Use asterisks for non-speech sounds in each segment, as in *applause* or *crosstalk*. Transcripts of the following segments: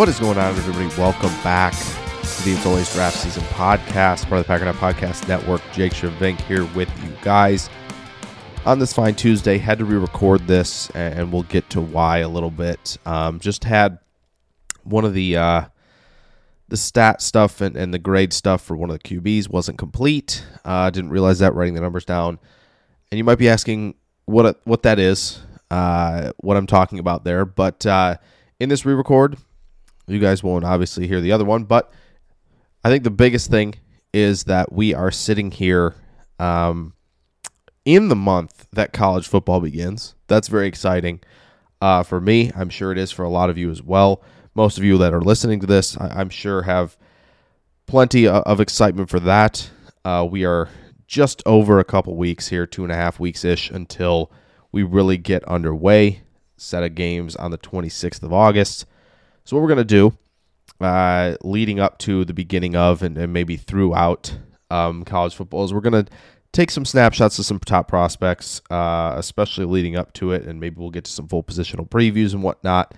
What is going on, everybody? Welcome back to the It's Always Draft Season podcast, part of the Packer Packernet Podcast Network. Jake Schyvinck here with you guys on this fine Tuesday. Had to re-record this, and we'll get to why a little bit. Um, just had one of the uh, the stat stuff and, and the grade stuff for one of the QBs wasn't complete. I uh, didn't realize that writing the numbers down, and you might be asking what what that is, uh, what I'm talking about there, but. Uh, in this re-record, you guys won't obviously hear the other one, but I think the biggest thing is that we are sitting here um, in the month that college football begins. That's very exciting uh, for me. I'm sure it is for a lot of you as well. Most of you that are listening to this, I- am sure, have plenty of excitement for that. Uh, we are just over a couple weeks here, two and a half weeks ish, until we really get underway. Set of games on the 26th of August. So what we're gonna do, uh, leading up to the beginning of and, and maybe throughout um, college football, is we're gonna take some snapshots of some top prospects, uh, especially leading up to it, and maybe we'll get to some full positional previews and whatnot.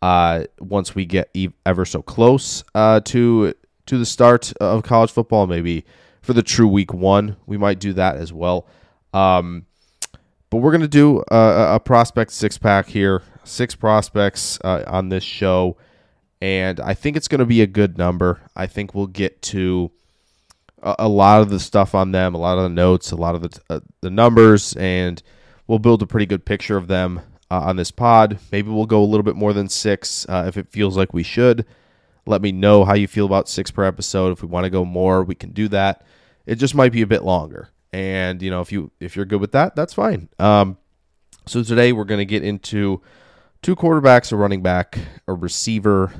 Uh, once we get ever so close uh, to to the start of college football, maybe for the true week one, we might do that as well. Um, but we're gonna do a, a prospect six pack here six prospects uh, on this show, and I think it's going to be a good number. I think we'll get to a, a, lot of the stuff on them, a lot of the notes, a lot of the uh, the numbers, and we'll build a pretty good picture of them uh, on this pod. Maybe we'll go a little bit more than six uh, if it feels like we should. Let me know how you feel about six per episode. If we want to go more, we can do that. It just might be a bit longer, and you know if you if you're good with that, that's fine. Um, so today we're going to get into two quarterbacks, a running back, a receiver,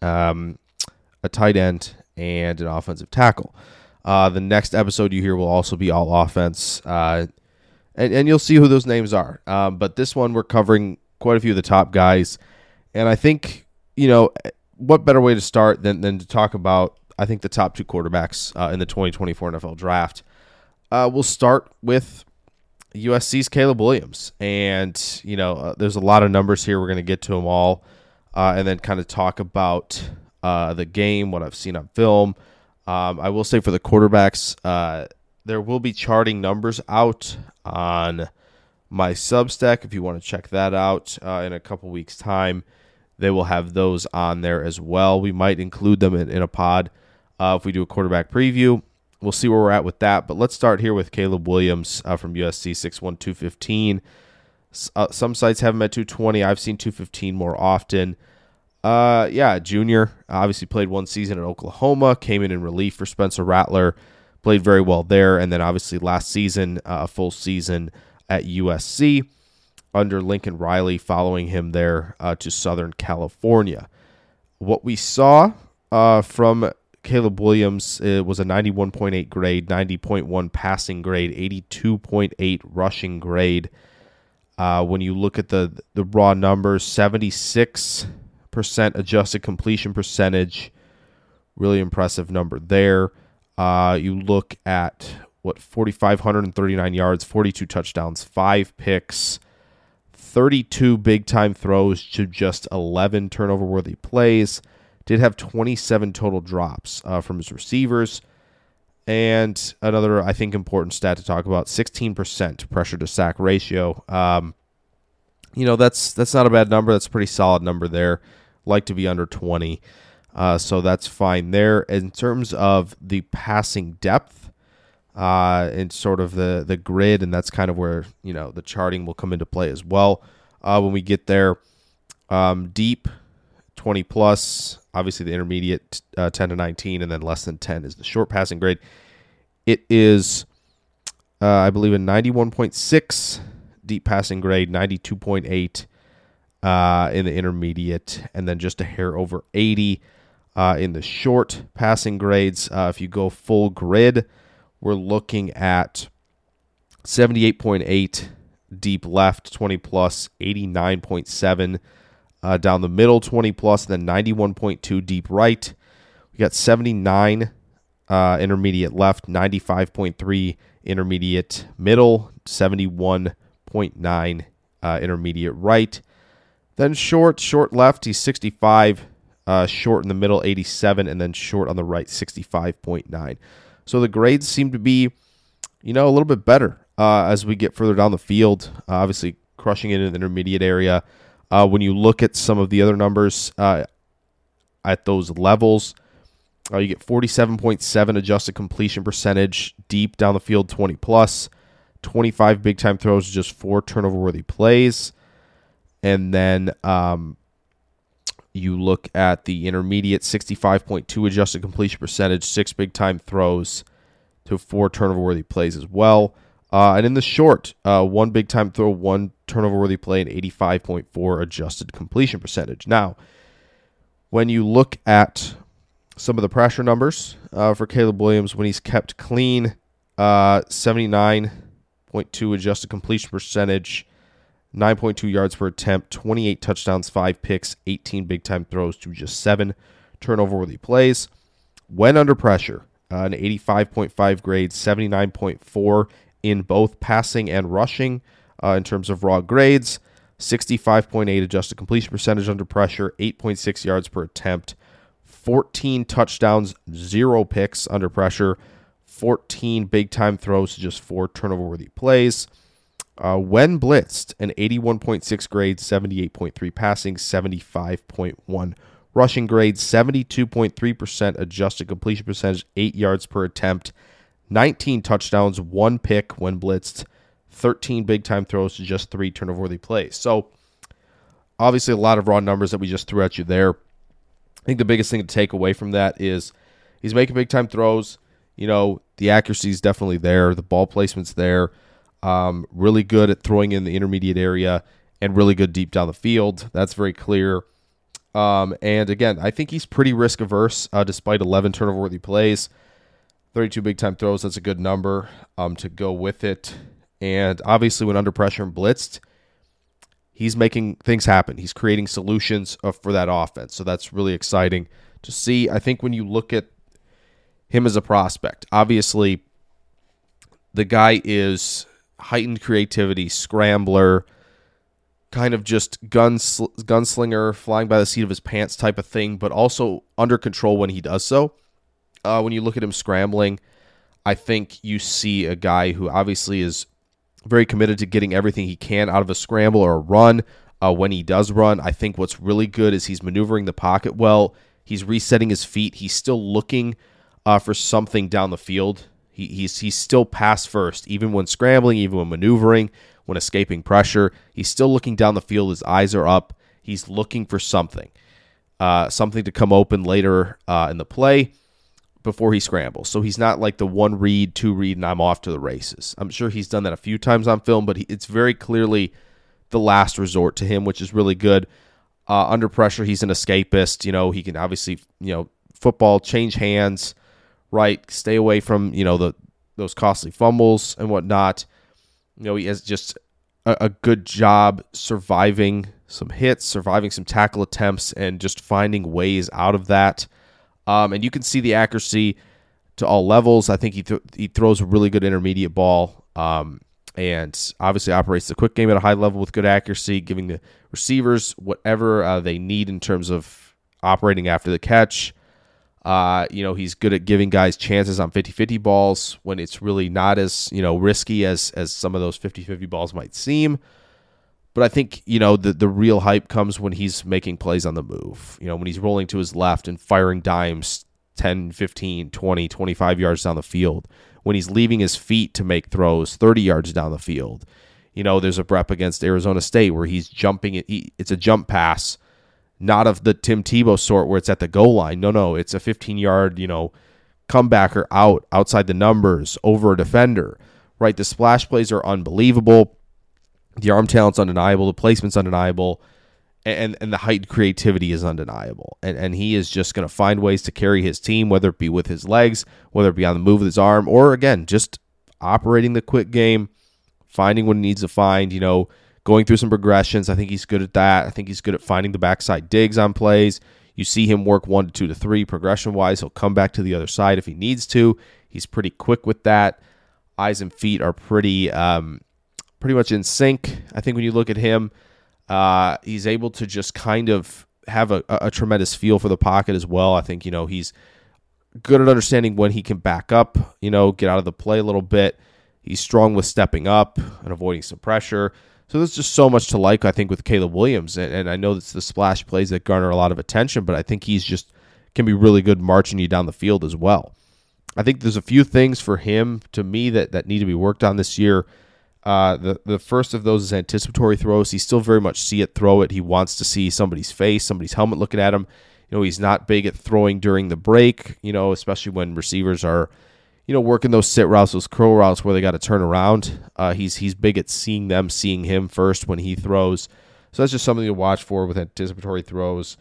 um, a tight end, and an offensive tackle. Uh, the next episode you hear will also be all offense, uh, and, and you'll see who those names are. Um, but this one, we're covering quite a few of the top guys. And I think, you know, what better way to start than, than to talk about, I think, the top two quarterbacks uh, in the 2024 NFL draft. Uh, we'll start with USC's Caleb Williams, and you know, uh, there's a lot of numbers here. We're going to get to them all, uh, and then kind of talk about uh, the game, what I've seen on film. Um, I will say for the quarterbacks, uh, there will be charting numbers out on my Substack if you want to check that out uh, in a couple weeks' time. They will have those on there as well. We might include them in, in a pod uh, if we do a quarterback preview we'll see where we're at with that. But let's start here with Caleb Williams uh, from USC, 6'1", 215. Uh, some sites have him at 220. I've seen 215 more often. Uh, yeah, junior. Obviously played one season at Oklahoma. Came in in relief for Spencer Rattler. Played very well there. And then obviously last season, uh, a full season at USC under Lincoln Riley, following him there uh, to Southern California. What we saw uh, from Caleb Williams it was a 91.8 grade, 90.1 passing grade, 82.8 rushing grade. Uh, when you look at the the raw numbers, 76% adjusted completion percentage, really impressive number there. Uh, you look at what 4,539 yards, 42 touchdowns, five picks, 32 big time throws to just 11 turnover worthy plays did have 27 total drops uh, from his receivers. And another, I think, important stat to talk about: 16% pressure to sack ratio. Um, you know, that's that's not a bad number. That's a pretty solid number there. Like to be under 20, uh, so that's fine there. In terms of the passing depth, uh, and sort of the the grid, and that's kind of where you know the charting will come into play as well. Uh, when we get there, um, deep 20 plus, obviously the intermediate uh, 10 to 19, and then less than 10 is the short passing grade. It is, uh, I believe, a 91.6 deep passing grade, 92.8 uh, in the intermediate, and then just a hair over 80 Uh, in the short passing grades, uh, if you go full grid, we're looking at 78.8 deep left, 20 plus, 89.7 uh, down the middle, 20 plus, then 91.2 deep right. We got 79 uh, intermediate left, 95.3 intermediate middle, 71.9 uh, intermediate right. Then short, short left, he's 65. Uh, short in the middle, 87, and then short on the right, 65.9. So the grades seem to be, you know, a little bit better uh, as we get further down the field. Uh, obviously, crushing it in the intermediate area. Uh, when you look at some of the other numbers uh, at those levels, uh, you get 47.7 adjusted completion percentage deep down the field, 20 plus, 25 big time throws, just four turnover worthy plays. And then um, you look at the intermediate 65.2 adjusted completion percentage, six big time throws to four turnover worthy plays as well. Uh, and in the short, uh, one big time throw, one turnover worthy play, and 85.4 adjusted completion percentage. Now, when you look at some of the pressure numbers uh, for Caleb Williams, when he's kept clean, uh, 79.2 adjusted completion percentage, 9.2 yards per attempt, 28 touchdowns, 5 picks, 18 big time throws to just 7 turnover worthy plays. When under pressure, uh, an 85.5 grade, 79.4 in both passing and rushing uh, in terms of raw grades. 65.8 adjusted completion percentage under pressure, 8.6 yards per attempt, 14 touchdowns, zero picks under pressure, 14 big time throws, just four turnover worthy plays. Uh, when blitzed, an 81.6 grade, 78.3 passing, 75.1 rushing grade, 72.3% adjusted completion percentage, 8 yards per attempt, 19 touchdowns, one pick when blitzed, 13 big time throws to just three turnover worthy plays. So, obviously, a lot of raw numbers that we just threw at you there. I think the biggest thing to take away from that is he's making big time throws. You know, the accuracy is definitely there, the ball placement's there. Um, really good at throwing in the intermediate area and really good deep down the field. That's very clear. Um, and again, I think he's pretty risk averse uh, despite 11 turnover worthy plays. 32 big time throws, that's a good number um, to go with it. And obviously, when under pressure and blitzed, he's making things happen. He's creating solutions uh, for that offense. So that's really exciting to see. I think when you look at him as a prospect, obviously, the guy is heightened creativity, scrambler, kind of just guns gunslinger, flying by the seat of his pants type of thing, but also under control when he does so uh, when you look at him scrambling, I think you see a guy who obviously is very committed to getting everything he can out of a scramble or a run. Uh, when he does run, I think what's really good is he's maneuvering the pocket well. He's resetting his feet. He's still looking uh, for something down the field. He, he's he's still pass first, even when scrambling, even when maneuvering, when escaping pressure. He's still looking down the field. His eyes are up. He's looking for something, uh, something to come open later uh, in the play before he scrambles. So he's not like the one read, two read, and I'm off to the races. I'm sure he's done that a few times on film, but he, it's very clearly the last resort to him, which is really good. Uh, under pressure, he's an escapist. You know, he can obviously, you know, football change hands, right? Stay away from you know the those costly fumbles and whatnot. You know, he has just a, a good job surviving some hits, surviving some tackle attempts, and just finding ways out of that. Um, and you can see the accuracy to all levels. I think he th- he throws a really good intermediate ball. Um, and obviously operates the quick game at a high level with good accuracy, giving the receivers whatever uh, they need in terms of operating after the catch. Uh, you know, he's good at giving guys chances on 50-50 balls when it's really not as, you know, risky as as some of those 50-50 balls might seem. But I think, you know, the, the real hype comes when he's making plays on the move. You know, when he's rolling to his left and firing dimes 10, 15, 20, 25 yards down the field. When he's leaving his feet to make throws 30 yards down the field. You know, there's a prep against Arizona State where he's jumping. He, it's a jump pass, not of the Tim Tebow sort where it's at the goal line. No, no, it's a 15 yard, you know, comebacker out, outside the numbers, over a defender, right? The splash plays are unbelievable the arm talent's undeniable, the placement's undeniable. and and the heightened creativity is undeniable. And and he is just going to find ways to carry his team, whether it be with his legs, whether it be on the move with his arm, or again just operating the quick game, finding what he needs to find. You know, going through some progressions. I think he's good at that. I think he's good at finding the backside digs on plays. You see him work one to two to three progression wise. He'll come back to the other side if he needs to. He's pretty quick with that. Eyes and feet are pretty um, pretty much in sync. I think when you look at him, uh, he's able to just kind of have a, a tremendous feel for the pocket as well. I think you know he's good at understanding when he can back up. You know, get out of the play a little bit. He's strong with stepping up and avoiding some pressure. So there's just so much to like, I think, with Caleb Williams. And, and I know it's the splash plays that garner a lot of attention, but I think he's just can be really good marching you down the field as well. I think there's a few things for him to me that, that need to be worked on this year. Uh, the the first of those is anticipatory throws. He still very much see it, throw it. He wants to see somebody's face, somebody's helmet looking at him. You know, he's not big at throwing during the break. You know, especially when receivers are you know, working those sit routes, those curl routes where they got to turn around. Uh, he's he's big at seeing them, seeing him first when he throws. So that's just something to watch for with anticipatory throws.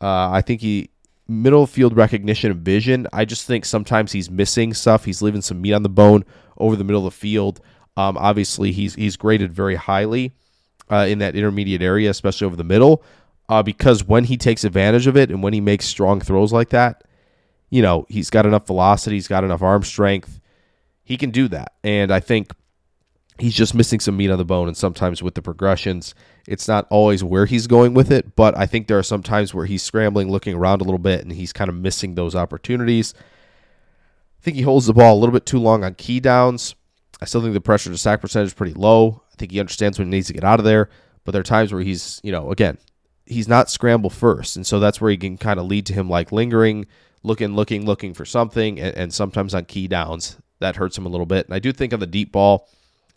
Uh, I think he middle field recognition and vision. I just think sometimes he's missing stuff. He's leaving some meat on the bone over the middle of the field. Um, obviously, he's he's graded very highly uh, in that intermediate area, especially over the middle, uh, because when he takes advantage of it and when he makes strong throws like that, you know, he's got enough velocity, he's got enough arm strength. He can do that. And I think he's just missing some meat on the bone. And sometimes with the progressions, it's not always where he's going with it. But I think there are some times where he's scrambling, looking around a little bit, and he's kind of missing those opportunities. I think he holds the ball a little bit too long on key downs. I still think the pressure to sack percentage is pretty low. I think he understands when he needs to get out of there. But there are times where he's, you know, again, he's not scramble first. And so that's where he can kind of lead to him like lingering looking, looking, looking for something, and, and sometimes on key downs that hurts him a little bit. And I do think on the deep ball,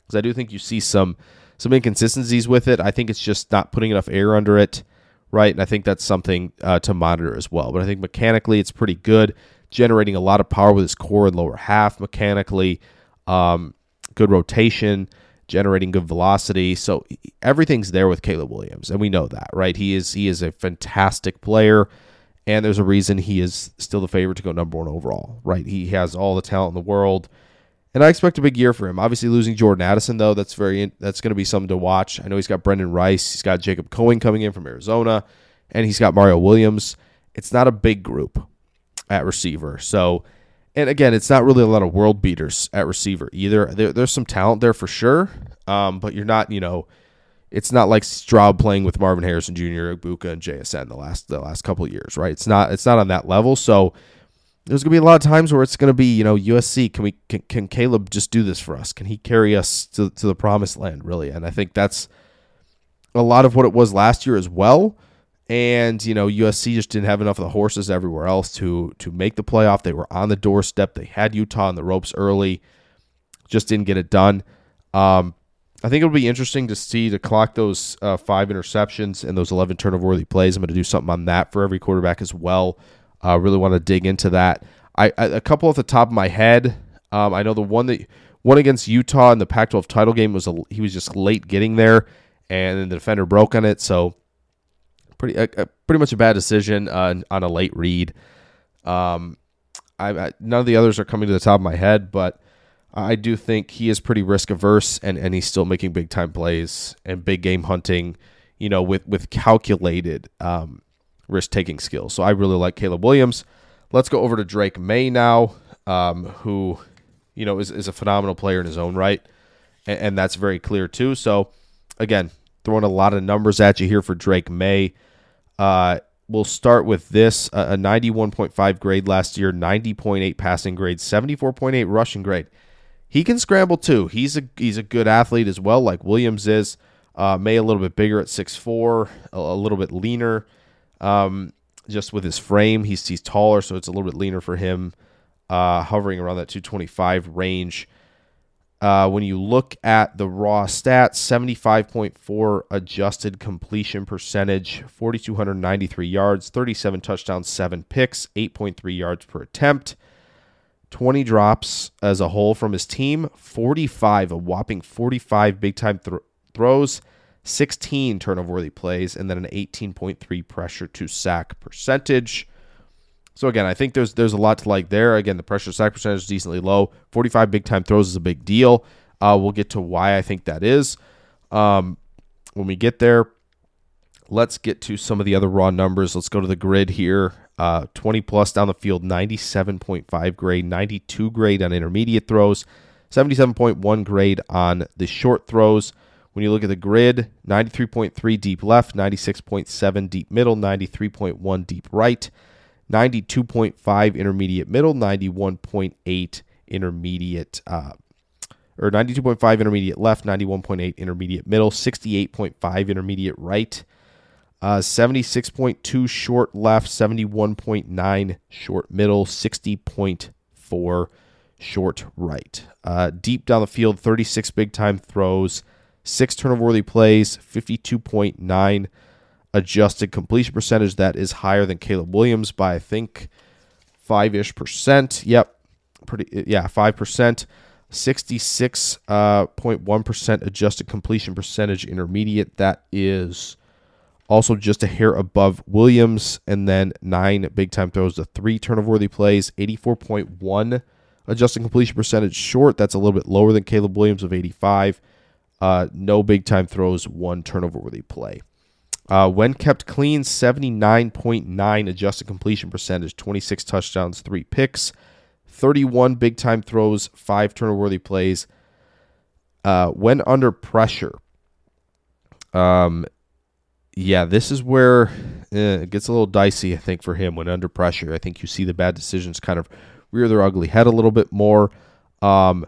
because I do think you see some some inconsistencies with it. I think it's just not putting enough air under it, right? And I think that's something uh, to monitor as well. But I think mechanically, it's pretty good, generating a lot of power with his core and lower half mechanically. Um, good rotation, generating good velocity. So everything's there with Caleb Williams, and we know that, right? He is he is a fantastic player and there's a reason he is still the favorite to go number one overall, right? He has all the talent in the world, and I expect a big year for him. Obviously, losing Jordan Addison though, that's very that's going to be something to watch. I know he's got Brendan Rice, he's got Jacob Cohen coming in from Arizona, and he's got Mario Williams. It's not a big group at receiver, so. And again, it's not really a lot of world beaters at receiver either. There, there's some talent there for sure, um, but you're not, you know, it's not like Stroud playing with Marvin Harrison Jr., Egbuka, and JSN the last the last couple years, right? It's not it's not on that level. So there's gonna be a lot of times where it's gonna be, you know, USC. Can we can, can Caleb just do this for us? Can he carry us to to the promised land, really? And I think that's a lot of what it was last year as well. And you know, USC just didn't have enough of the horses everywhere else to to make the playoff. They were on the doorstep. They had Utah on the ropes early, just didn't get it done. Um, I think it'll be interesting to see to clock those uh, five interceptions and those 11 turnover worthy plays. I'm going to do something on that for every quarterback as well. I uh, really want to dig into that. I, I, a couple off the top of my head. Um, I know the one that one against Utah in the Pac-12 title game was a, he was just late getting there, and then the defender broke on it. So pretty pretty much a bad decision uh, on a late read. Um, I, none of the others are coming to the top of my head, but I do think he is pretty risk averse and, and he's still making big time plays and big game hunting, you know, with, with calculated um, risk taking skills. So I really like Caleb Williams. Let's go over to Drake Maye now, um, who, you know, is, is a phenomenal player in his own right. And, and that's very clear too. So again, throwing a lot of numbers at you here for Drake Maye. Uh, we'll start with this a 91.5 grade last year, 90.8 passing grade, 74.8 rushing grade he can scramble too. He's a he's a good athlete as well, like Williams is. Uh, Maye a little bit bigger at 6'4", a, a little bit leaner. Um, just with his frame, he's he's taller, so it's a little bit leaner for him. Uh, hovering around that 225 range. Uh, when you look at the raw stats, 75.4 adjusted completion percentage, 4,293 yards, 37 touchdowns, 7 picks, 8.3 yards per attempt. 20 drops as a whole from his team, 45, a whopping 45 big time th- throws, 16 turnover worthy plays, and then an 18.3 pressure to sack percentage. So again, I think there's there's a lot to like there. Again, the pressure sack percentage is decently low. 45 big time throws is a big deal. Uh, we'll get to why I think that is um, when we get there. Let's get to some of the other raw numbers. Let's go to the grid here. Uh, 20 plus down the field, 97.5 grade, 92 grade on intermediate throws, 77.1 grade on the short throws. When you look at the grid, 93.3 deep left, 96.7 deep middle, 93.1 deep right, 92.5 intermediate middle, 91.8 intermediate uh, or 92.5 intermediate left, 91.8 intermediate middle, 68.5 intermediate right, uh, 76.2 short left, 71.9 short middle, 60.4 short right. Uh, deep down the field, 36 big time throws, six turnover worthy plays, 52.9 adjusted completion percentage. That is higher than Caleb Williams by, I think, five ish percent. Yep. Pretty, yeah, 5%. 66.1% uh, adjusted completion percentage intermediate. That is also just a hair above Williams. And then nine big time throws to three turnover worthy plays. 84.1 adjusted completion percentage short. That's a little bit lower than Caleb Williams of 85. Uh, no big time throws, one turnover worthy play. Uh, when kept clean, 79.9 adjusted completion percentage, 26 touchdowns, three picks. 31 big time throws, five turnover worthy plays. Uh, when under pressure, um, yeah, this is where eh, it gets a little dicey, I think, for him when under pressure. I think you see the bad decisions kind of rear their ugly head a little bit more. Um,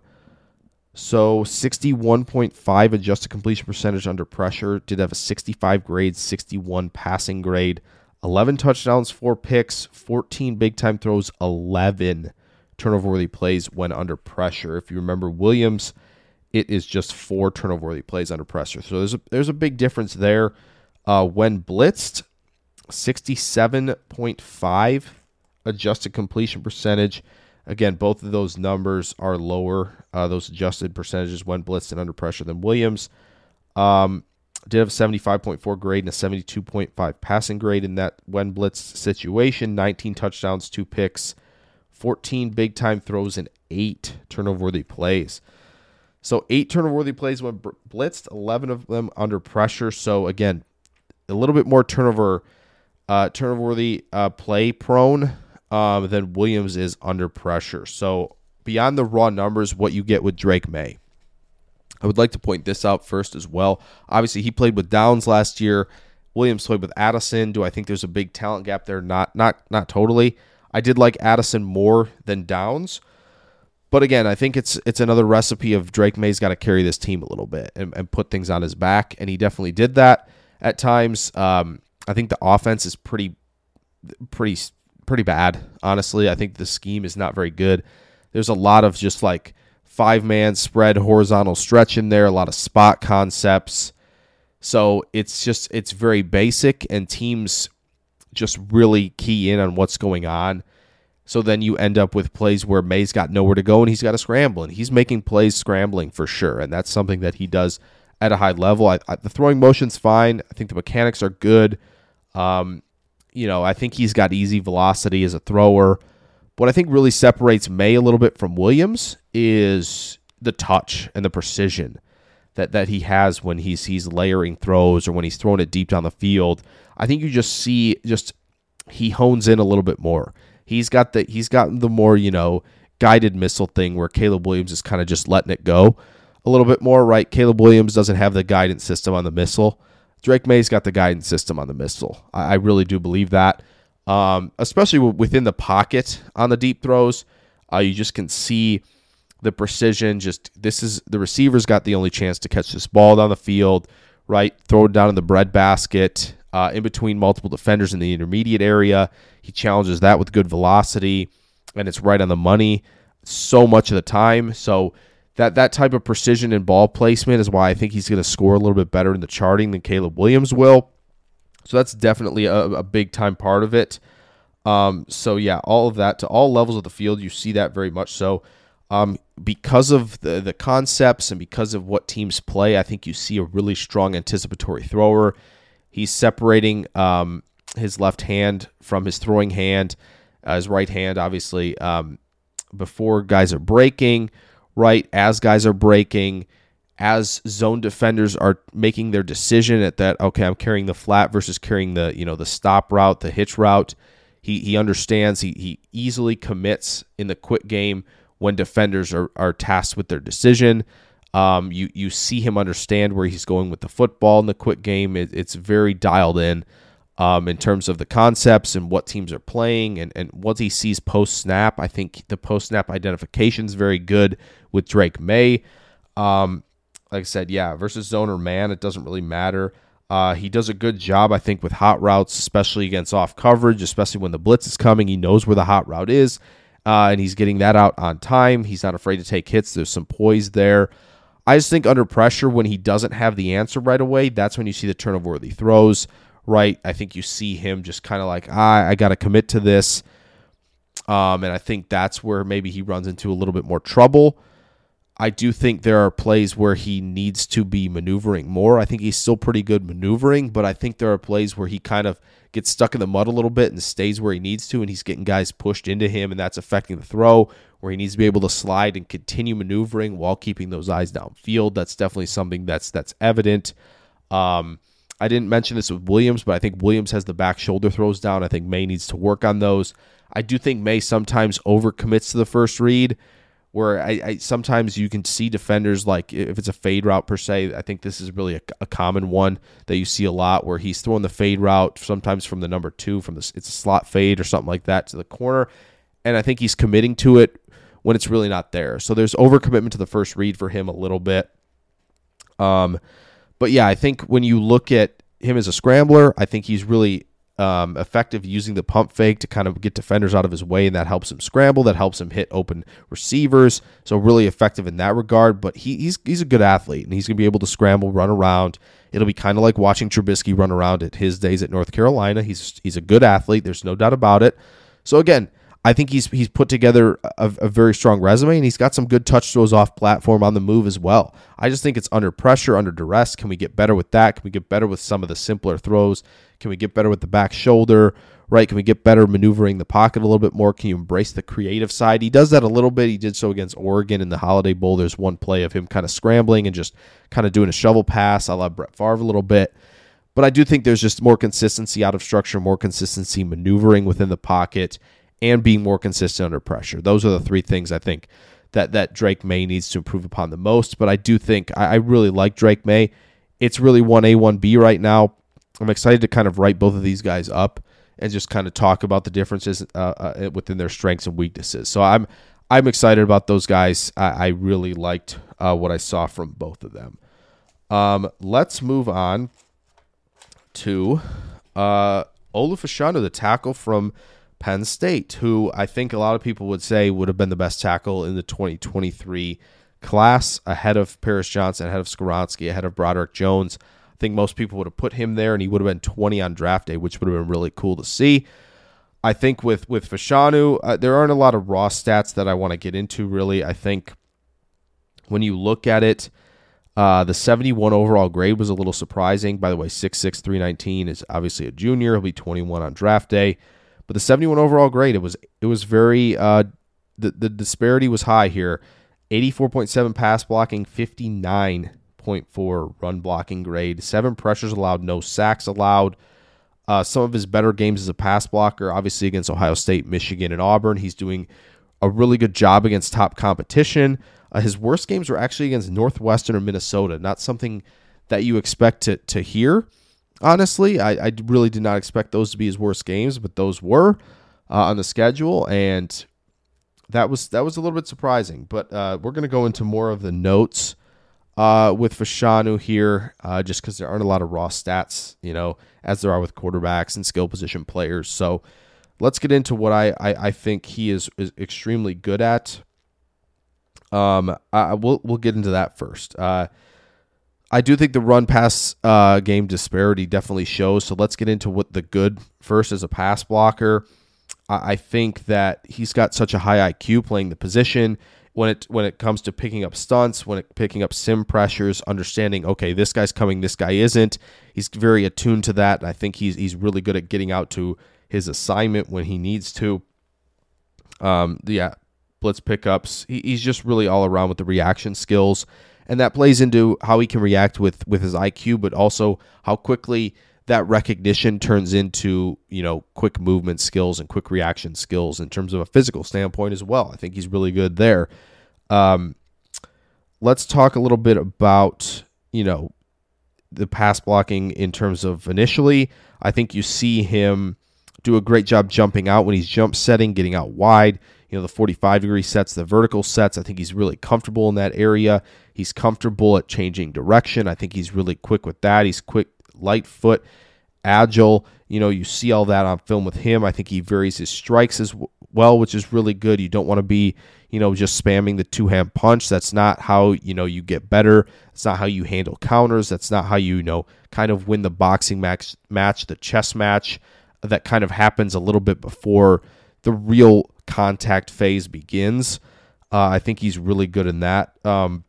so 61.5 adjusted completion percentage under pressure. Did have a 65 grade, 61 passing grade, 11 touchdowns, four picks, 14 big time throws, 11 turnover worthy plays when under pressure. If you remember Williams, it is just four turnover worthy plays under pressure. So there's a there's a big difference there. Uh, when blitzed, 67.5 adjusted completion percentage. Again, both of those numbers are lower, uh, those adjusted percentages when blitzed and under pressure than Williams. Um, did have a 75.4 grade and a 72.5 passing grade in that when blitzed situation. 19 touchdowns, two picks, 14 big time throws, and eight turnover worthy plays. So eight turnover worthy plays when blitzed, 11 of them under pressure. So again, a little bit more turnover uh, turnover worthy uh, play prone um, than Williams is under pressure. So beyond the raw numbers, what you get with Drake Maye. I would like to point this out first as well. Obviously, he played with Downs last year. Williams played with Addison. Do I think there's a big talent gap there? Not not not totally. I did like Addison more than Downs. But again, I think it's it's another recipe of Drake Maye's got to carry this team a little bit and, and, put things on his back, and he definitely did that at times. Um, I think the offense is pretty pretty pretty bad, honestly. I think the scheme is not very good. There's a lot of just like five man spread horizontal stretch in there, a lot of spot concepts. So it's just it's very basic and teams just really key in on what's going on. So then you end up with plays where Maye's got nowhere to go and he's got to scramble, and he's making plays scrambling for sure, and that's something that he does at a high level. I, I, the throwing motion's fine. I think the mechanics are good. Um, you know, I think he's got easy velocity as a thrower. What I think really separates Maye a little bit from Williams is the touch and the precision that that he has when he's he's layering throws or when he's throwing it deep down the field. I think you just see just he hones in a little bit more. He's got the he's got the more, you know, guided missile thing where Caleb Williams is kind of just letting it go a little bit more, right? Caleb Williams doesn't have the guidance system on the missile. Drake Maye's got the guidance system on the missile. I, I really do believe that. Um, especially within the pocket on the deep throws, uh, you just can see the precision. Just this is the receiver's got the only chance to catch this ball down the field, right? Throw it down in the bread basket, uh, in between multiple defenders in the intermediate area. He challenges that with good velocity, and it's right on the money so much of the time. So that that type of precision in ball placement is why I think he's going to score a little bit better in the charting than Caleb Williams will. So that's definitely a, a big time part of it. Um, so yeah, all of that to all levels of the field, you see that very much so. Um, because of the, the concepts and because of what teams play, I think you see a really strong anticipatory thrower. He's separating um, his left hand from his throwing hand, uh, his right hand, obviously, um, before guys are breaking, right as guys are breaking, as zone defenders are making their decision at that. Okay, I'm carrying the flat versus carrying the you know the stop route, the hitch route. He he understands. He he easily commits in the quick game when defenders are, are tasked with their decision. Um, you you see him understand where he's going with the football in the quick game. It, it's very dialed in um, in terms of the concepts and what teams are playing and, and what he sees post snap. I think the post snap identification is very good with Drake Maye. Um, like I said, yeah, versus zone or man, it doesn't really matter. Uh, he does a good job, I think, with hot routes, especially against off coverage, especially when the blitz is coming. He knows where the hot route is uh, and he's getting that out on time. He's not afraid to take hits. There's some poise there. I just think under pressure, when he doesn't have the answer right away, that's when you see the turnover worthy throws, right? I think you see him just kind of like, ah, I got to commit to this. Um, and I think that's where maybe he runs into a little bit more trouble. I do think there are plays where he needs to be maneuvering more. I think he's still pretty good maneuvering, but I think there are plays where he kind of gets stuck in the mud a little bit and stays where he needs to, and he's getting guys pushed into him, and that's affecting the throw where he needs to be able to slide and continue maneuvering while keeping those eyes downfield. That's definitely something that's that's evident. Um, I didn't mention this with Williams, but I think Williams has the back shoulder throws down. I think Maye needs to work on those. I do think Maye sometimes overcommits to the first read where I, I, sometimes you can see defenders like if it's a fade route per se. I think this is really a, a, common one that you see a lot where he's throwing the fade route sometimes from the number two from the it's a slot fade or something like that to the corner, and I think he's committing to it when it's really not there. So there's overcommitment to the first read for him a little bit. Um, but yeah, I think when you look at him as a scrambler, I think he's really um, effective using the pump fake to kind of get defenders out of his way, and that helps him scramble. That helps him hit open receivers. So really effective in that regard. But he, he's he's a good athlete, and he's gonna be able to scramble, run around. It'll be kind of like watching Trubisky run around at his days at North Carolina. He's he's a good athlete. There's no doubt about it. So again, I think he's he's put together a, a, very strong resume, and he's got some good touch throws off platform on the move as well. I just think it's under pressure, under duress. Can we get better with that? Can we get better with some of the simpler throws? Can we get better with the back shoulder? Right? Can we get better maneuvering the pocket a little bit more? Can you embrace the creative side? He does that a little bit. He did so against Oregon in the Holiday Bowl. There's one play of him kind of scrambling and just kind of doing a shovel pass. I love Brett Favre a little bit. But I do think there's just more consistency out of structure, more consistency maneuvering within the pocket, and being more consistent under pressure. Those are the three things I think that that Drake Maye needs to improve upon the most. But I do think I, I really like Drake Maye. It's really one A, one B right now. I'm excited to kind of write both of these guys up and just kind of talk about the differences uh, uh, within their strengths and weaknesses. So I'm I'm excited about those guys. I, I really liked uh, what I saw from both of them. Um, let's move on to uh, Olu Fashanu, the tackle from Penn State, who I think a lot of people would say would have been the best tackle in the 2023 class, ahead of Paris Johnson, ahead of Skoronski, ahead of Broderick Jones I think most people would have put him there, and he would have been 20 on draft day, which would have been really cool to see. I think with with Fashanu, uh, there aren't a lot of raw stats that I want to get into. Really, I think when you look at it, uh, the 71 overall grade was a little surprising. By the way, 6'6", 319 is obviously a junior. He'll be 21 on draft day, but the 71 overall grade it was it was very uh, the the disparity was high here. 84.7 pass blocking, 59.4 run blocking grade, seven pressures allowed, no sacks allowed. Uh, some of his better games as a pass blocker, obviously against Ohio State, Michigan, and Auburn. He's doing a really good job against top competition. Uh, his worst games were actually against Northwestern or Minnesota, not something that you expect to, to hear. Honestly, I, I really did not expect those to be his worst games, but those were uh, on the schedule, and that was that was a little bit surprising. But uh, we're going to go into more of the notes uh, with Fashanu here, uh, just because there aren't a lot of raw stats, you know, as there are with quarterbacks and skill position players. So let's get into what I, I, I think he is, is extremely good at. Um, I, we'll we'll get into that first. I do think the run pass uh, game disparity definitely shows. So let's get into what the good first as a pass blocker. I, I think that he's got such a high IQ playing the position when it when it comes to picking up stunts, when it picking up sim pressures, understanding okay, this guy's coming, this guy isn't. He's very attuned to that. I think he's he's really good at getting out to his assignment when he needs to. Um, yeah, blitz pickups. He, he's just really all around with the reaction skills, and that plays into how he can react with with his IQ, but also how quickly that recognition turns into you know quick movement skills and quick reaction skills in terms of a physical standpoint as well. I think he's really good there. Um, let's talk a little bit about you know the pass blocking in terms of initially. I think you see him do a great job jumping out when he's jump setting, getting out wide. You know, the 45 degree sets, the vertical sets. I think he's really comfortable in that area. He's comfortable at changing direction. I think he's really quick with that. He's quick light foot, agile. You know, you see all that on film with him. I think he varies his strikes as well, which is really good. You don't want to be, you know, just spamming the two hand punch. That's not how, you know, you get better. It's not how you handle counters. That's not how you, you know, kind of win the boxing match, match the chess match that kind of happens a little bit before the real contact phase begins. Uh, I think he's really good in that. Um,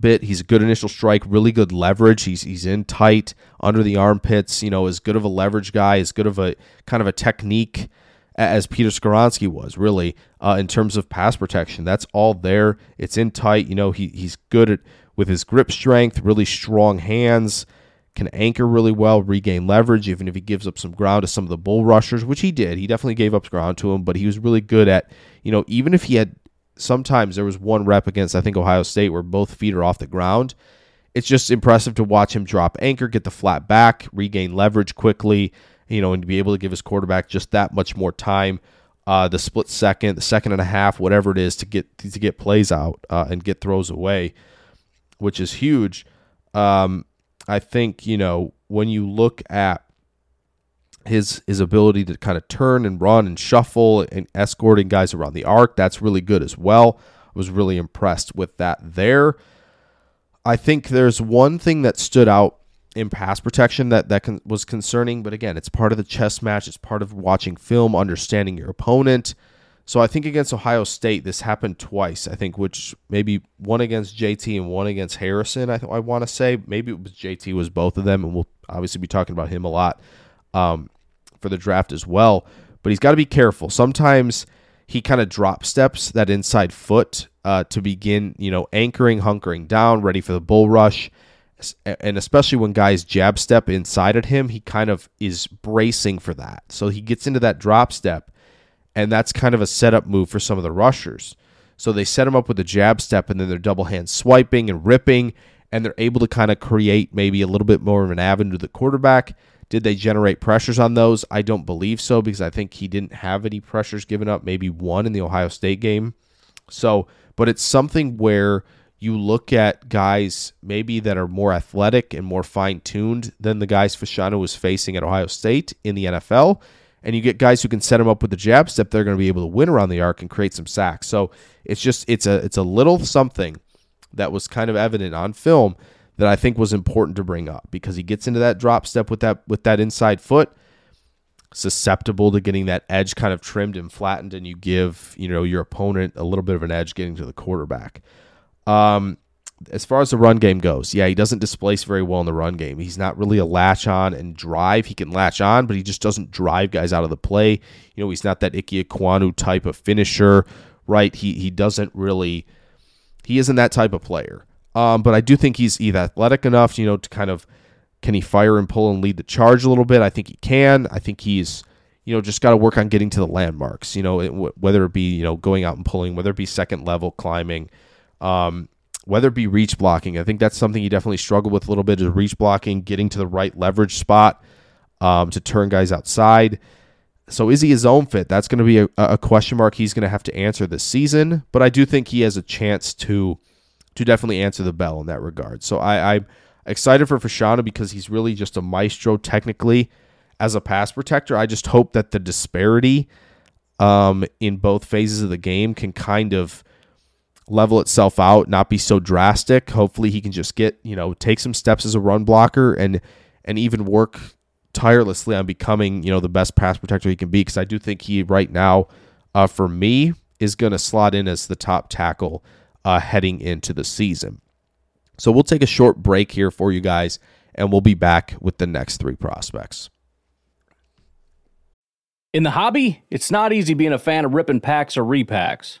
bit. He's a good initial strike, really good leverage. He's he's in tight under the armpits. You know, as good of a leverage guy, as good of a kind of a technique as Peter Skoronski was, really, uh, in terms of pass protection. That's all there. It's in tight. You know, he he's good at with his grip strength, really strong hands, can anchor really well, regain leverage, even if he gives up some ground to some of the bull rushers, which he did. He definitely gave up ground to him, but he was really good at, you know, even if he had sometimes there was one rep against I think Ohio State where both feet are off the ground. It's just impressive to watch him drop anchor, get the flat back, regain leverage quickly, you know, and be able to give his quarterback just that much more time, uh, the split second, the second and a half, whatever it is to get to get plays out uh, and get throws away, which is huge. Um, I think you know when you look at his his ability to kind of turn and run and shuffle and escorting guys around the arc. That's really good as well. I was really impressed with that there. I think there's one thing that stood out in pass protection that that con- was concerning, but again, it's part of the chess match. It's part of watching film, understanding your opponent. So I think against Ohio State, this happened twice. I think which maybe one against JT and one against Harrison. I th- I want to say maybe it was JT was both of them, and we'll obviously be talking about him a lot. Um, for the draft as well. But he's got to be careful. Sometimes he kind of drop steps that inside foot uh, to begin, you know, anchoring, hunkering down, ready for the bull rush. And especially when guys jab step inside at him, he kind of is bracing for that. So he gets into that drop step, and that's kind of a setup move for some of the rushers. So they set him up with a jab step, and then they're double hand swiping and ripping, and they're able to kind of create maybe a little bit more of an avenue to the quarterback did they generate pressures on those? I don't believe so because I think he didn't have any pressures given up, maybe one in the Ohio State game. So, but it's something where you look at guys maybe that are more athletic and more fine tuned than the guys Fashanu was facing at Ohio State in the NFL. And you get guys who can set him up with the jab step, they're going to be able to win around the arc and create some sacks. So it's just it's a it's a little something that was kind of evident on film that I think was important to bring up because he gets into that drop step with that with that inside foot susceptible to getting that edge kind of trimmed and flattened and you give you know your opponent a little bit of an edge getting to the quarterback um, as far as the run game goes yeah he doesn't displace very well in the run game he's not really a latch on and drive he can latch on but he just doesn't drive guys out of the play you know he's not that Ike Ekwonu type of finisher right he he doesn't really he isn't that type of player um, but I do think he's either athletic enough, you know, to kind of can he fire and pull and lead the charge a little bit? I think he can. I think he's, you know, just got to work on getting to the landmarks. You know, whether it be you know going out and pulling, whether it be second level climbing, um, whether it be reach blocking. I think that's something he definitely struggled with a little bit is reach blocking, getting to the right leverage spot um, to turn guys outside. So is he his own fit? That's going to be a, a question mark he's going to have to answer this season. But I do think he has a chance to to definitely answer the bell in that regard. So I, I'm excited for Fashanu because he's really just a maestro technically as a pass protector. I just hope that the disparity um, in both phases of the game can kind of level itself out, not be so drastic. Hopefully, he can just get you know take some steps as a run blocker and and even work tirelessly on becoming you know the best pass protector he can be. Because I do think he right now, uh, for me, is going to slot in as the top tackle uh, heading into the season. So we'll take a short break here for you guys, and we'll be back with the next three prospects. In the hobby, it's not easy being a fan of ripping packs or repacks.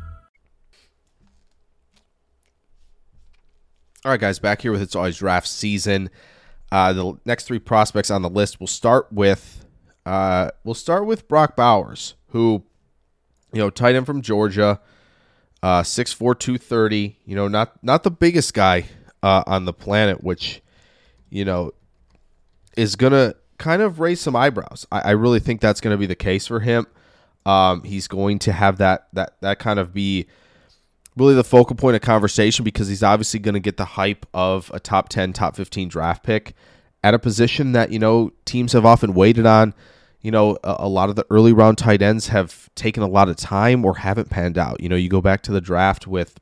All right, guys, back here with It's Always Draft Season. Uh, the next three prospects on the list, we'll start with uh, we'll start with Brock Bowers, who, you know, tight end from Georgia, uh, 6'4", 230, You know, not not the biggest guy uh, on the planet, which, you know, is gonna kind of raise some eyebrows. I, I really think that's gonna be the case for him. Um, he's going to have that that that kind of be really the focal point of conversation because he's obviously going to get the hype of a top 10, top 15 draft pick at a position that, you know, teams have often waited on. You know, a, a, lot of the early round tight ends have taken a lot of time or haven't panned out. You know, you go back to the draft with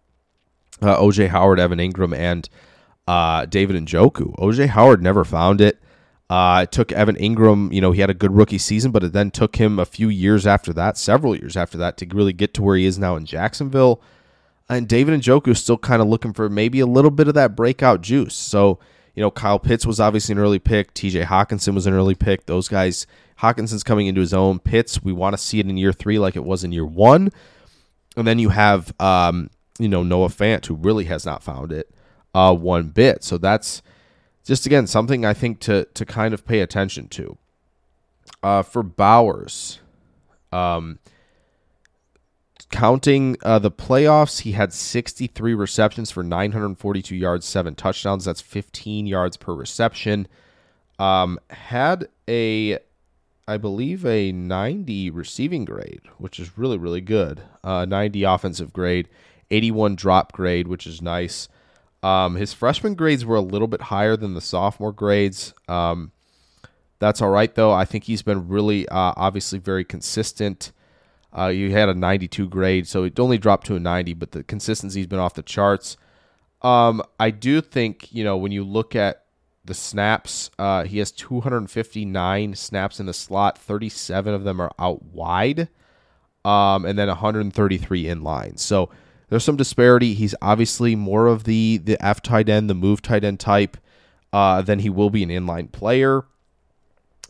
uh, OJ Howard, Evan Engram, and uh, David Njoku. OJ Howard never found it. Uh, it took Evan Engram, you know, he had a good rookie season, but it then took him a few years after that, several years after that, to really get to where he is now in Jacksonville. And David Njoku is still kind of looking for maybe a little bit of that breakout juice. So, you know, Kyle Pitts was obviously an early pick. TJ Hockenson was an early pick. Those guys, Hockenson's coming into his own. Pitts, we want to see it in year three like it was in year one. And then you have, um, you know, Noah Fant, who really has not found it uh, one bit. So that's just, again, something I think to, to kind of pay attention to. Uh, for Bowers, um, counting uh, the playoffs, he had 63 receptions for 942 yards, seven touchdowns. That's 15 yards per reception. Um, had a, I believe, a 90 receiving grade, which is really, really good. Uh, 90 offensive grade, 81 drop grade, which is nice. Um, his freshman grades were a little bit higher than the sophomore grades. Um, that's all right, though. I think he's been really, uh, obviously, very consistent. Uh, you had a 92 grade, so it only dropped to a 90, but the consistency's been off the charts. Um, I do think, you know, when you look at the snaps, uh, he has 259 snaps in the slot, 37 of them are out wide, um, and then 133 in line. So there's some disparity. He's obviously more of the the F tight end, the move tight end type, uh, than he will be an inline player.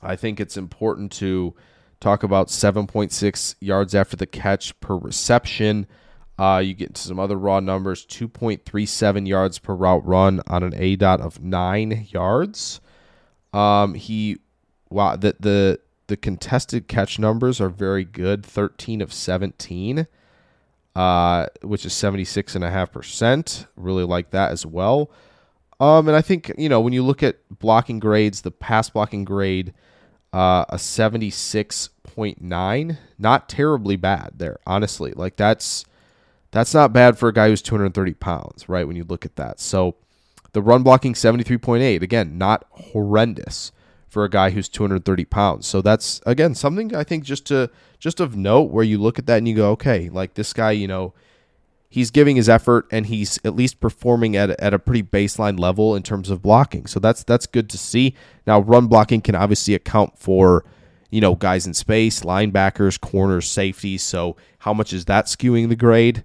I think it's important to Talk about 7.6 yards after the catch per reception. Uh, you get into some other raw numbers 2.37 yards per route run on an aDOT of nine yards. Um, he, wow, the, the, the contested catch numbers are very good 13 of 17, uh, which is 76.5%. Really like that as well. Um, and I think you know when you look at blocking grades, the pass blocking grade, uh, a seventy six point nine, not terribly bad there. Honestly, like that's that's not bad for a guy who's two hundred thirty pounds, right? When you look at that, so the run blocking seventy three point eight, again, not horrendous for a guy who's 230 pounds. So that's again something I think just to just of note where you look at that and you go, okay, like this guy, you know, he's giving his effort and he's at least performing at at a pretty baseline level in terms of blocking. So that's that's good to see. Now run blocking can obviously account for you know guys in space, linebackers, corners, safeties. So how much is that skewing the grade?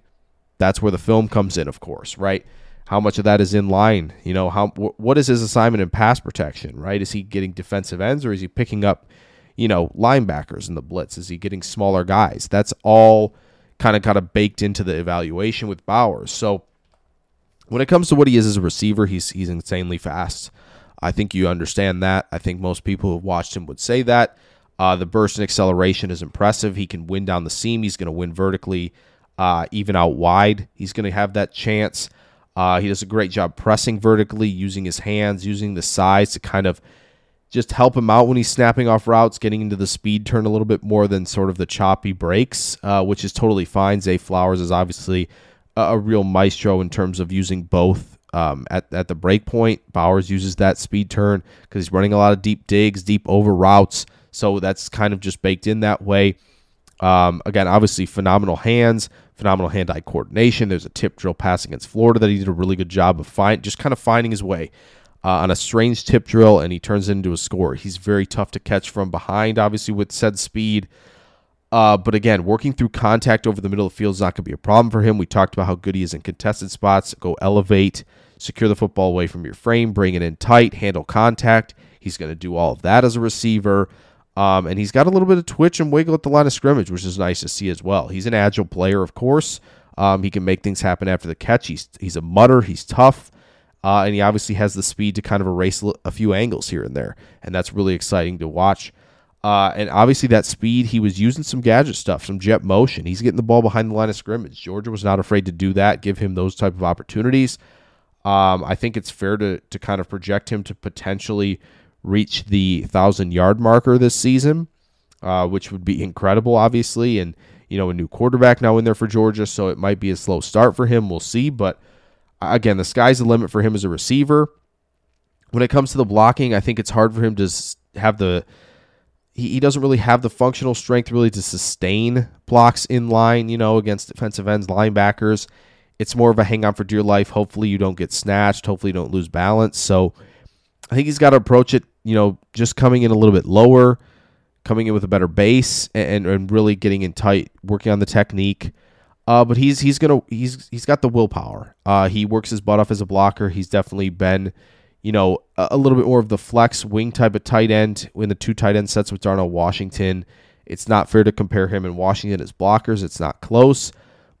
That's where the film comes in, of course, right? How much of that is in line? You know, how what is his assignment in pass protection, right? Is he getting defensive ends or is he picking up, you know, linebackers in the blitz? Is he getting smaller guys? That's all kind of kind of baked into the evaluation with Bowers. So when it comes to what he is as a receiver, he's he's insanely fast. I think you understand that. I think most people who watched him would say that. Uh, the burst and acceleration is impressive. He can win down the seam. He's going to win vertically, uh, even out wide. He's going to have that chance. Uh, he does a great job pressing vertically, using his hands, using the size to kind of just help him out when he's snapping off routes, getting into the speed turn a little bit more than sort of the choppy breaks, uh, which is totally fine. Zay Flowers is obviously a, a real maestro in terms of using both um, at, at the break point. Bowers uses that speed turn because he's running a lot of deep digs, deep over routes. So that's kind of just baked in that way. Um, again, obviously, phenomenal hands, phenomenal hand eye coordination. There's a tip drill pass against Florida that he did a really good job of find, just kind of finding his way uh, on a strange tip drill and he turns it into a score. He's very tough to catch from behind, obviously, with said speed. Uh, but again, working through contact over the middle of the field is not going to be a problem for him. We talked about how good he is in contested spots. Go elevate, secure the football away from your frame, bring it in tight, handle contact. He's going to do all of that as a receiver. Um, and he's got a little bit of twitch and wiggle at the line of scrimmage, which is nice to see as well. He's an agile player, of course. Um, he can make things happen after the catch. He's he's a mutter. He's tough. Uh, and he obviously has the speed to kind of erase a few angles here and there, and that's really exciting to watch. Uh, and obviously, that speed, he was using some gadget stuff, some jet motion. He's getting the ball behind the line of scrimmage. Georgia was not afraid to do that, give him those type of opportunities. Um, I think it's fair to to kind of project him to potentially reach the thousand yard marker this season, uh, which would be incredible, obviously. And you know, a new quarterback now in there for Georgia, so it might be a slow start for him. We'll see, but again, the sky's the limit for him as a receiver. When it comes to the blocking, I think it's hard for him to have the he, he doesn't really have the functional strength really to sustain blocks in line, you know, against defensive ends, linebackers. It's more of a hang on for dear life. Hopefully you don't get snatched. Hopefully you don't lose balance. So I think he's got to approach it, you know, just coming in a little bit lower, coming in with a better base and, and really getting in tight, working on the technique. Uh, but he's he's gonna he's he's got the willpower. Uh, he works his butt off as a blocker. He's definitely been, you know, a, a, little bit more of the flex wing type of tight end in the two tight end sets with Darnell Washington. It's not fair to compare him and Washington as blockers. It's not close.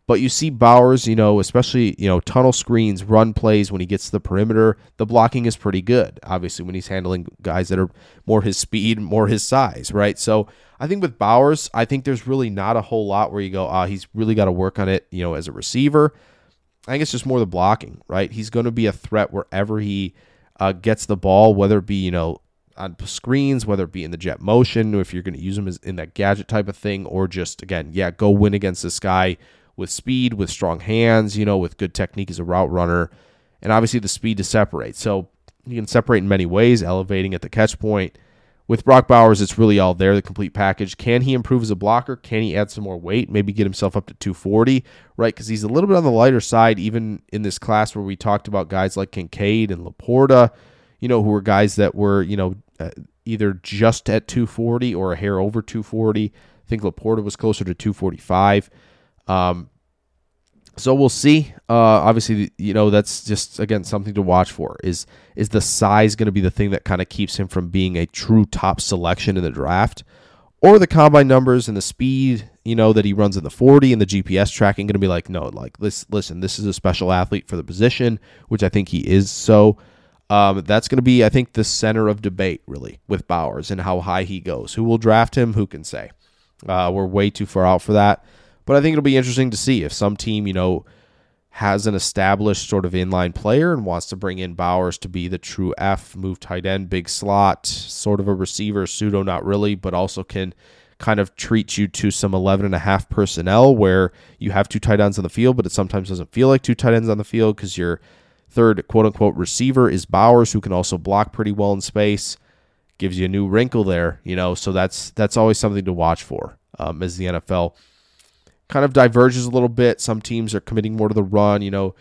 But you see Bowers, you know, especially, you know, tunnel screens, run plays when he gets to the perimeter, the blocking is pretty good. Obviously, when he's handling guys that are more his speed, more his size, right? So I think with Bowers, I think there's really not a whole lot where you go, ah, he's really got to work on it, you know, as a receiver. I think it's just more the blocking, right? He's going to be a threat wherever he uh, gets the ball, whether it be, you know, on screens, whether it be in the jet motion, if you're going to use him as in that gadget type of thing, or just, again, yeah, go win against this guy with speed, with strong hands, you know, with good technique as a route runner, and obviously the speed to separate. So he can separate in many ways, elevating at the catch point. With Brock Bowers, it's really all there, the complete package. Can he improve as a blocker? Can he add some more weight? Maybe get himself up to 240, right? Because he's a little bit on the lighter side, even in this class where we talked about guys like Kincaid and Laporta, you know, who were guys that were, you know, uh, either just at 240 or a hair over 240. I think Laporta was closer to 245. Um, so we'll see. Uh, obviously, you know that's just again something to watch for. Is is the size going to be the thing that kind of keeps him from being a true top selection in the draft, or the combine numbers and the speed, you know, that he runs in the 40 and the GPS tracking going to be like, no, like this, listen, this is a special athlete for the position, which I think he is. So um, that's going to be, I think, the center of debate really with Bowers and how high he goes. Who will draft him? Who can say? Uh, we're way too far out for that. But I think it'll be interesting to see if some team, you know, has an established sort of inline player and wants to bring in Bowers to be the true F, move tight end, big slot, sort of a receiver, pseudo, not really, but also can kind of treat you to some 11 and a half personnel where you have two tight ends on the field, but it sometimes doesn't feel like two tight ends on the field because your third quote unquote receiver is Bowers, who can also block pretty well in space. Gives you a new wrinkle there, you know, so that's that's always something to watch for um, as the NFL kind of diverges a little bit. Some teams are committing more to the run, you know.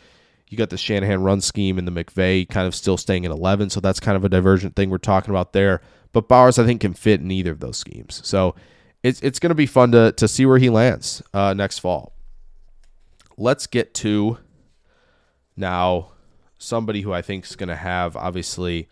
You got the Shanahan run scheme and the McVay kind of still staying at 11, so that's kind of a divergent thing we're talking about there. But Bowers, I think, can fit in either of those schemes. So it's it's going to be fun to to see where he lands uh, next fall. Let's get to now somebody who I think is going to have obviously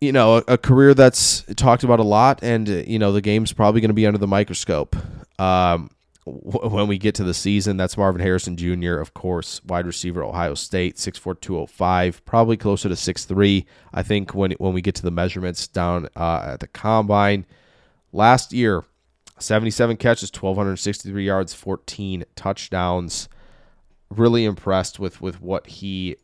you know a, a, career that's talked about a lot, and uh, you know the game's probably going to be under the microscope. Um, when we get to the season, that's Marvin Harrison Jr., of course, wide receiver, Ohio State, 6'4", 205, probably closer to 6'3", I think when when we get to the measurements down uh, at the combine. Last year, 77 catches, 1,263 yards, 14 touchdowns. Really impressed with with what he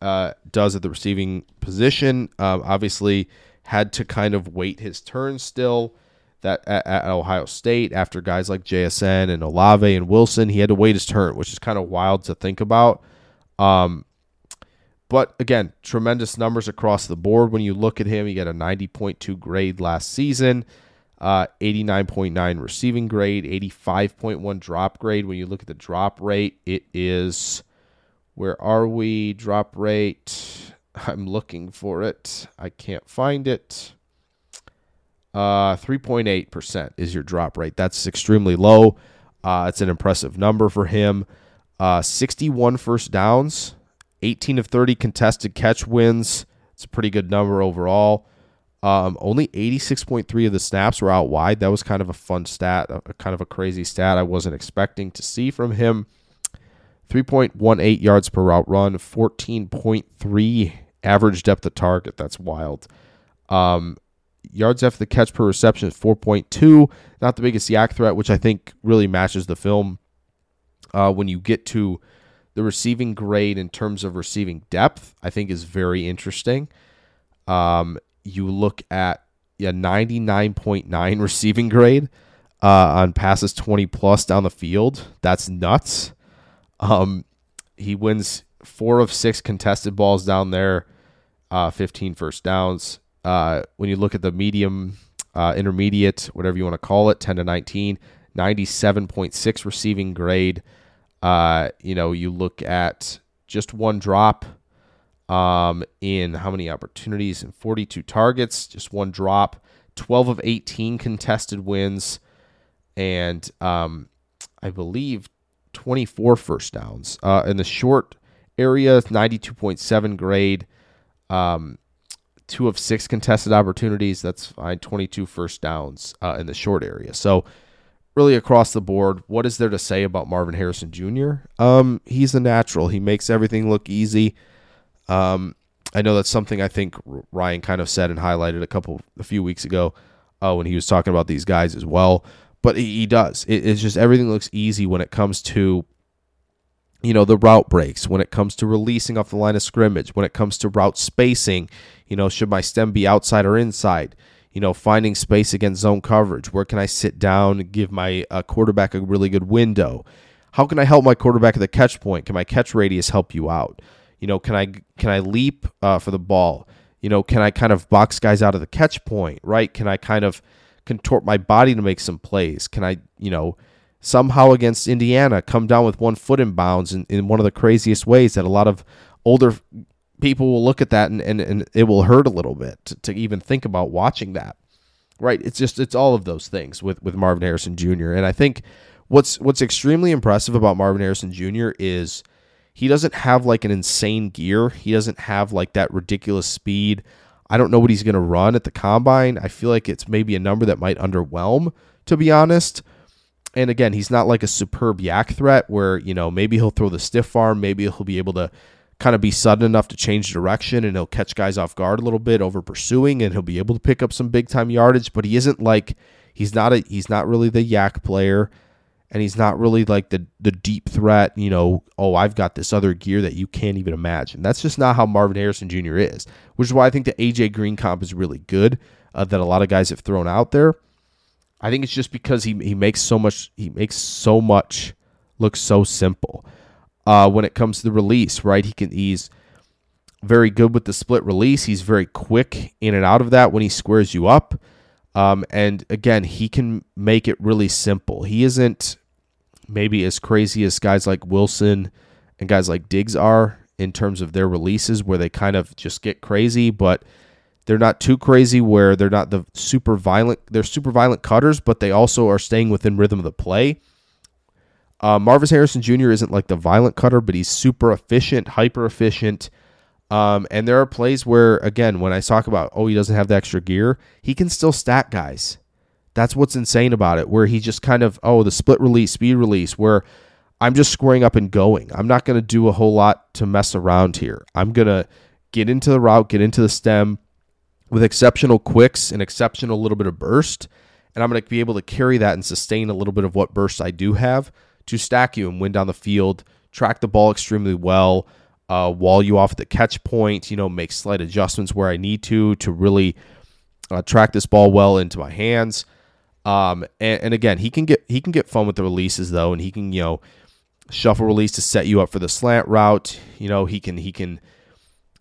uh, does at the receiving position. Um, obviously, had to kind of wait his turn still. That at, at, Ohio State, after guys like JSN and Olave and Wilson, he had to wait his turn, which is kind of wild to think about. Um, but again, tremendous numbers across the board. When you look at him, he got a 90.2 grade last season uh, 89.9 receiving grade, 85.1 drop grade. When you look at the drop rate, it is where are we? Drop rate. I'm looking for it. I can't find it. Uh, 3.8% is your drop rate. That's extremely low. Uh, it's an impressive number for him. Uh, 61 first downs, 18 of 30 contested catch wins. It's a pretty good number overall. Um, only 86.3 of the snaps were out wide. That was kind of a fun stat, a, kind of a crazy stat I wasn't expecting to see from him. 3.18 yards per route run, 14.3 average depth of target. That's wild. Um, yards after the catch per reception is 4.2. Not the biggest YAC threat, which I think really matches the film. Uh, when you get to the receiving grade in terms of receiving depth, I think is very interesting. Um, you look at a 99.9 *laughs* receiving grade uh, on passes 20 plus down the field. That's nuts. Um, he wins four of six contested balls down there, uh, 15 first downs. Uh, when you look at the medium, uh, intermediate, whatever you want to call it, 10 to 19, 97.6 receiving grade. Uh, you know, you look at just one drop um, in how many opportunities and 42 targets, just one drop, 12 of 18 contested wins, and um, I believe 24 first downs. Uh, in the short area, 92.7 grade, um, two of six contested opportunities. That's fine. 22 first downs uh, in the short area. So, really across the board, what is there to say about Marvin Harrison Jr.? Um, he's a natural. He makes everything look easy. Um, I know that's something I think Ryan kind of said and highlighted a couple a few weeks ago uh, when he was talking about these guys as well. But he, he does. It, it's just everything looks easy when it comes to you know the route breaks when it comes to releasing off the line of scrimmage when it comes to route spacing you know should my stem be outside or inside you know finding space against zone coverage where can i sit down and give my uh, quarterback a really good window how can i help my quarterback at the catch point can my catch radius help you out you know, can I can I leap uh, for the ball? You know, can I kind of box guys out of the catch point? Right? Can I kind of contort my body to make some plays? Can I, you know, somehow against Indiana come down with one foot in bounds in, in one of the craziest ways that a lot of older people will look at that and, and, and it will hurt a little bit to, to even think about watching that. Right? It's just it's all of those things with with Marvin Harrison Jr. And I think what's what's extremely impressive about Marvin Harrison Jr. is he doesn't have like an insane gear. He doesn't have like that ridiculous speed. I don't know what he's going to run at the combine. I feel like it's maybe a number that might underwhelm, to be honest. And again, he's not like a superb YAC threat where, you know, maybe he'll throw the stiff arm, maybe he'll be able to kind of be sudden enough to change direction and he'll catch guys off guard a little bit over pursuing and he'll be able to pick up some big time yardage, but he isn't like he's not a he's not really the YAC player and he's not really like the the deep threat, you know, oh, I've got this other gear that you can't even imagine. That's just not how Marvin Harrison Jr. is, which is why I think the AJ Green comp is really good uh, that a lot of guys have thrown out there. I think it's just because he he makes so much he makes so much look so simple. Uh, when it comes to the release, right? He can he's very good with the split release. He's very quick in and out of that when he squares you up. Um, and again, he can make it really simple. He isn't maybe as crazy as guys like Wilson and guys like Diggs are in terms of their releases, where they kind of just get crazy, but they're not too crazy where they're not the super violent. They're super violent cutters, but they also are staying within rhythm of the play. Uh, Marvis Harrison Jr. isn't like the violent cutter, but he's super efficient, hyper efficient. Um, and there are plays where, again, when I talk about, oh, he doesn't have the extra gear, he can still stack guys. That's what's insane about it, where he just kind of, oh, the split release, speed release, where I'm just squaring up and going. I'm not going to do a whole lot to mess around here. I'm going to get into the route, get into the stem with exceptional quicks and exceptional little bit of burst. And I'm going to be able to carry that and sustain a little bit of what burst I do have to stack you and win down the field, track the ball extremely well uh, wall you off at the catch point, you know, make slight adjustments where I need to to really uh, track this ball well into my hands. Um, and, and, again, he can get he can get fun with the releases though, and he can you know shuffle release to set you up for the slant route. You know, he can he can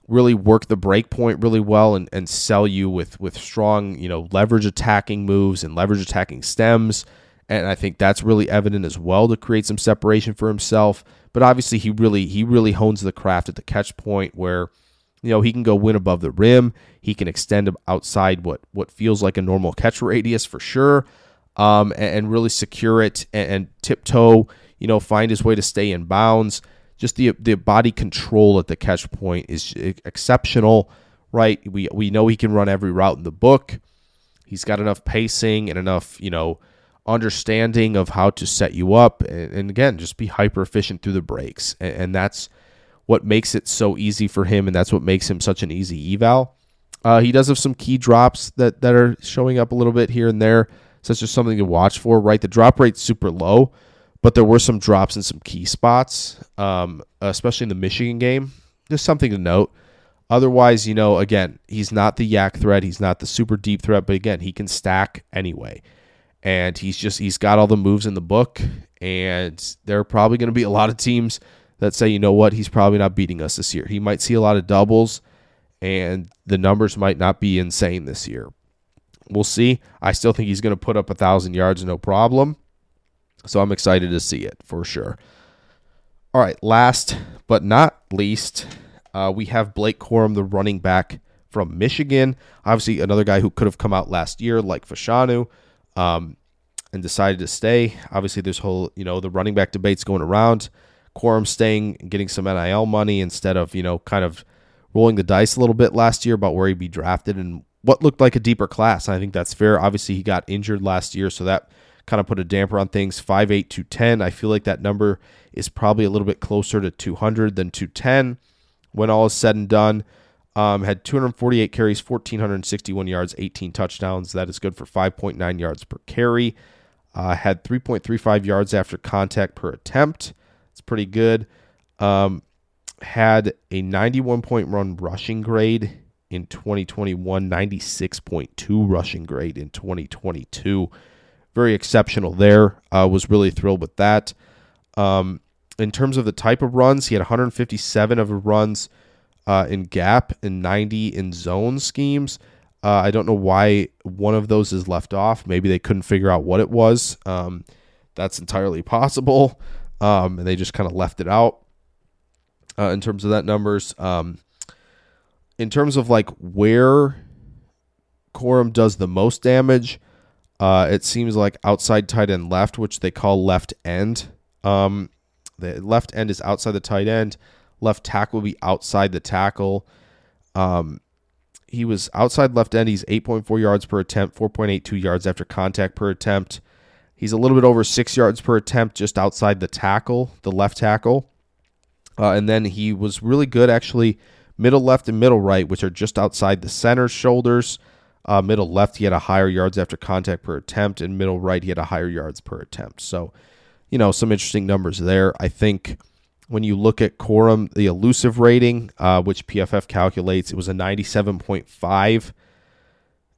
really work the break point really well and, and sell you with with strong you know leverage attacking moves and leverage attacking stems. And I think that's really evident as well to create some separation for himself. But obviously, he really he really hones the craft at the catch point where you know he can go win above the rim. He can extend outside what what feels like a normal catch radius for sure, um, and, and, really secure it and, and tiptoe. You know, find his way to stay in bounds. Just the the body control at the catch point is exceptional, right? We we know he can run every route in the book. He's got enough pacing and enough, you know, understanding of how to set you up, and, and again, just be hyper efficient through the breaks. And, and, that's what makes it so easy for him, and that's what makes him such an easy eval. Uh, he does have some key drops that, that are showing up a little bit here and there. So that's just something to watch for, right? The drop rate's super low, but there were some drops in some key spots, um, especially in the Michigan game. Just something to note. Otherwise, you know, again, he's not the YAC threat. He's not the super deep threat, but again, he can stack anyway and he's just he's got all the moves in the book and there are probably going to be a lot of teams that say you know what he's probably not beating us this year he might see a lot of doubles and the numbers might not be insane this year we'll see i still think he's going to put up a thousand yards no problem so i'm excited to see it for sure all right last but not least uh, we have blake corum the running back from michigan obviously another guy who could have come out last year like fashanu um, and decided to stay. Obviously, this whole you know the running back debates going around. Corum staying getting some NIL money instead of you know kind of rolling the dice a little bit last year about where he'd be drafted and what looked like a deeper class. I think that's fair. Obviously, he got injured last year, so that kind of put a damper on things. 5'8 to 10. I feel like that number is probably a little bit closer to 200 than 210 when all is said and done. Um, had 248 carries, 1,461 yards, 18 touchdowns. That is good for 5.9 yards per carry. Uh, had 3.35 yards after contact per attempt. It's pretty good. Um, had a 91 point run rushing grade in 2021, 96.2 rushing grade in 2022. Very exceptional there. Uh, was really thrilled with that. Um, in terms of the type of runs, he had 157 of runs uh, in gap and 90 in zone schemes. Uh, I don't know why one of those is left off. Maybe they couldn't figure out what it was. Um, that's entirely possible. Um, and they just kind of left it out uh, in terms of that numbers. Um, in terms of like where Corum does the most damage, uh, it seems like outside tight end left, which they call left end. Um, the left end is outside the tight end. Left tackle will be outside the tackle. Um, he was outside left end. He's 8.4 yards per attempt, 4.82 yards after contact per attempt. He's a little bit over six yards per attempt just outside the tackle, the left tackle. Uh, and then he was really good, actually, middle left and middle right, which are just outside the center shoulders. Uh, middle left, he had a higher yards after contact per attempt, and middle right, he had a higher yards per attempt. So you know, some interesting numbers there. I think when you look at Corum, the elusive rating, uh, which PFF calculates, it was a 97.5.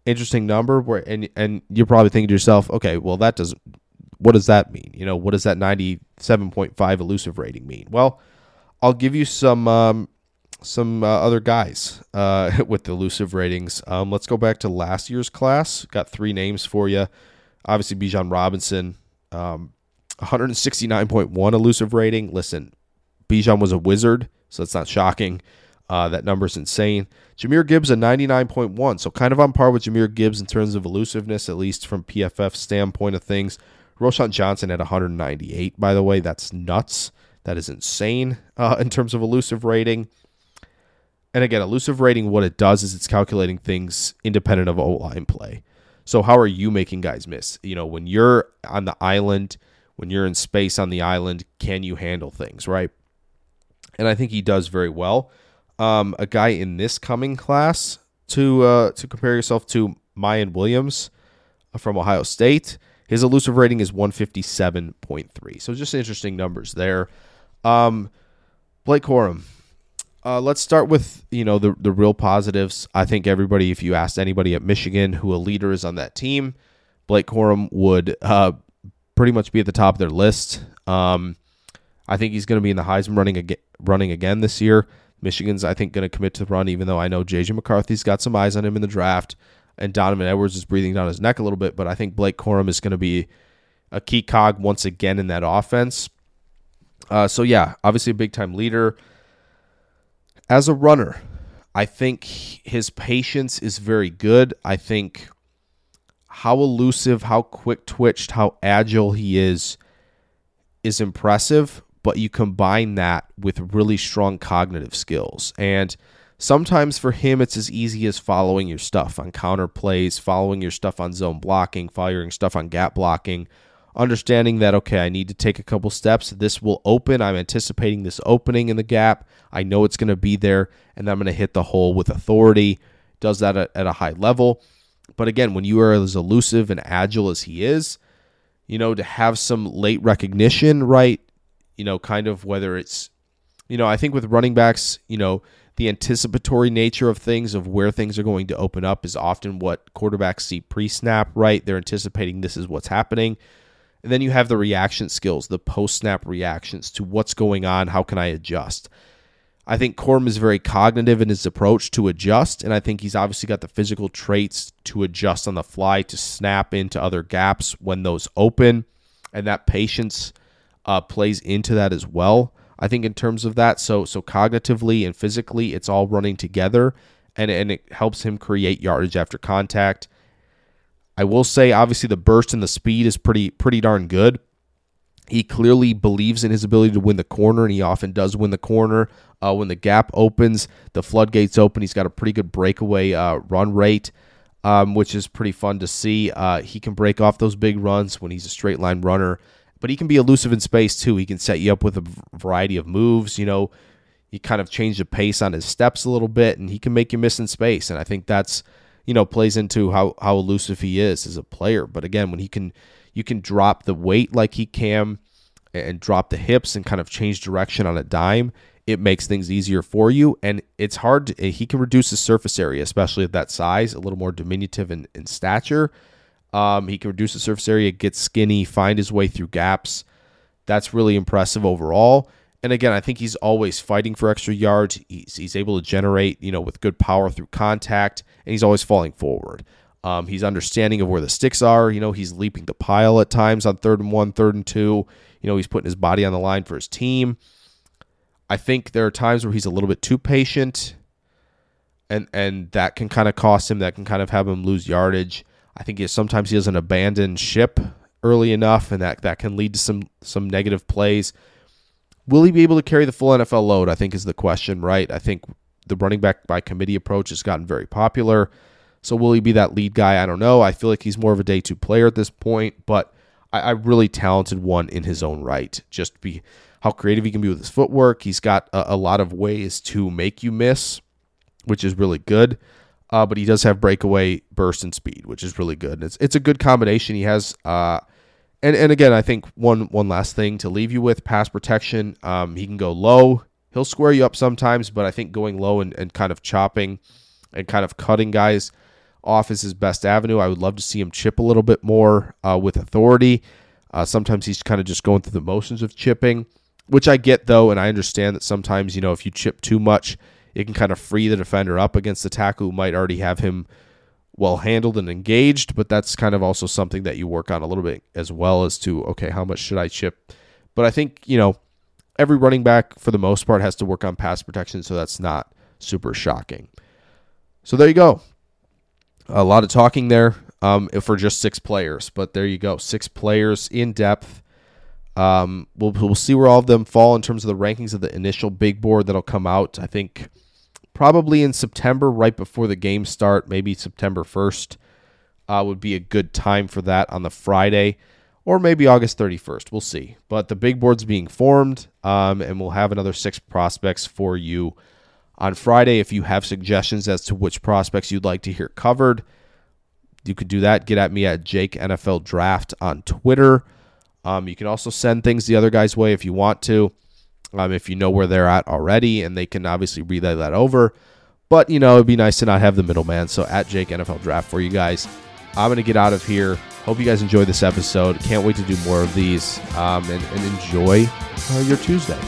Interesting number. Where and and you're probably thinking to yourself, okay, well that doesn't. What does that mean? You know, what does that 97.5 elusive rating mean? Well, I'll give you some um, some uh, other guys uh, *laughs* with elusive ratings. Um, let's go back to last year's class. Got three names for you. Obviously, Bijan Robinson, um, 169.1 elusive rating. Listen, Bijan was a wizard, so that's not shocking. Uh, that number's insane. Jahmyr Gibbs a 99.1, so kind of on par with Jahmyr Gibbs in terms of elusiveness, at least from PFF standpoint of things. Roschon Johnson at 198, by the way, that's nuts. That is insane uh, in terms of elusive rating. And again, elusive rating, what it does is it's calculating things independent of O line play. So how are you making guys miss? You know, when you're on the island, when you're in space on the island, can you handle things, right? And I think he does very well. Um, a guy in this coming class to uh, to compare yourself to Miyan Williams from Ohio State. His elusive rating is 157.3. So just interesting numbers there. Um, Blake Corum. Uh, let's start with you know the the real positives. I think everybody, if you asked anybody at Michigan who a leader is on that team, Blake Corum would uh, pretty much be at the top of their list. Um, I think he's going to be in the Heisman running again, running again this year. Michigan's, I think, going to commit to the run, even though I know JJ McCarthy's got some eyes on him in the draft, and Donovan Edwards is breathing down his neck a little bit. But I think Blake Corum is going to be a key cog once again in that offense. Uh, so yeah, obviously a big time leader. As a runner, I think his patience is very good. I think how elusive, how quick twitched, how agile he is is impressive, but you combine that with really strong cognitive skills. And sometimes for him, it's as easy as following your stuff on counter plays, following your stuff on zone blocking, following stuff on gap blocking, understanding that, okay, I need to take a couple steps. This will open. I'm anticipating this opening in the gap. I know it's going to be there, and I'm going to hit the hole with authority. Does that at, a high level. But again, when you are as elusive and agile as he is, you know, to have some late recognition, right? You know, kind of whether it's, you know, I think with running backs, you know, the anticipatory nature of things, of where things are going to open up, is often what quarterbacks see pre snap, right? They're anticipating this is what's happening. And then you have the reaction skills, the post snap reactions to what's going on. How can I adjust? I think Corum is very cognitive in his approach to adjust, and I think he's obviously got the physical traits to adjust on the fly to snap into other gaps when those open, and that patience uh, plays into that as well. I think in terms of that, so so cognitively and physically, it's all running together, and and it helps him create yardage after contact. I will say, obviously, the burst and the speed is pretty pretty darn good. He clearly believes in his ability to win the corner, and he often does win the corner. Uh, when the gap opens, the floodgates open. He's got a pretty good breakaway uh, run rate, um, which is pretty fun to see. Uh, he can break off those big runs when he's a straight line runner, but he can be elusive in space too. He can set you up with a variety of moves. You know, he kind of change the pace on his steps a little bit, and he can make you miss in space. And I think that's you know plays into how how elusive he is as a player. But again, when he can you can drop the weight like he can and drop the hips and kind of change direction on a dime, it makes things easier for you. And it's hard. To, he can reduce his surface area, especially at that size, a little more diminutive in, in stature. Um, he can reduce the surface area, get skinny, find his way through gaps. That's really impressive overall. And again, I think he's always fighting for extra yards. He's, he's able to generate, you know, with good power through contact, and he's always falling forward. Um, he's understanding of where the sticks are. You know, he's leaping the pile at times on third and one, third and two. You know, he's putting his body on the line for his team. I think there are times where he's a little bit too patient, and and that can kind of cost him. That can kind of have him lose yardage. I think he, sometimes he doesn't abandon ship early enough, and that that can lead to some some negative plays. Will he be able to carry the full NFL load? I think is the question, right? I think the running back by committee approach has gotten very popular. So will he be that lead guy? I don't know. I feel like he's more of a day two player at this point, but I, I really talented one in his own right. Just be how creative he can be with his footwork. He's got a, a lot of ways to make you miss, which is really good. Uh, but he does have breakaway burst and speed, which is really good. And it's it's a good combination. He has uh, and and again, I think one one last thing to leave you with pass protection. Um, he can go low. He'll square you up sometimes, but I think going low and, and kind of chopping and kind of cutting guys off is his best avenue. I would love to see him chip a little bit more uh, with authority. Uh, sometimes he's kind of just going through the motions of chipping, which I get though, and I understand that sometimes you know if you chip too much, it can kind of free the defender up against the tackle who might already have him well handled and engaged, but that's kind of also something that you work on a little bit as well as to okay, how much should I chip? But I think, you know, every running back for the most part has to work on pass protection, so that's not super shocking. So there you go. A lot of talking there um, for just six players, but there you go. Six players in depth. Um, we'll, we'll see where all of them fall in terms of the rankings of the initial big board that'll come out. I think probably in September, right before the game start, maybe September 1st uh, would be a good time for that on the Friday, or maybe August 31st. We'll see. But the big board's being formed, um, and we'll have another six prospects for you on Friday. If you have suggestions as to which prospects you'd like to hear covered, you could do that. Get at me at Jake NFL Draft on Twitter. Um, you can also send things the other guy's way if you want to um, if you know where they're at already, and they can obviously relay that over. But, you know, it'd be nice to not have the middleman. So at Jake NFL Draft for you guys. I'm going to get out of here. Hope you guys enjoyed this episode. Can't wait to do more of these um, and, and enjoy uh, your Tuesday.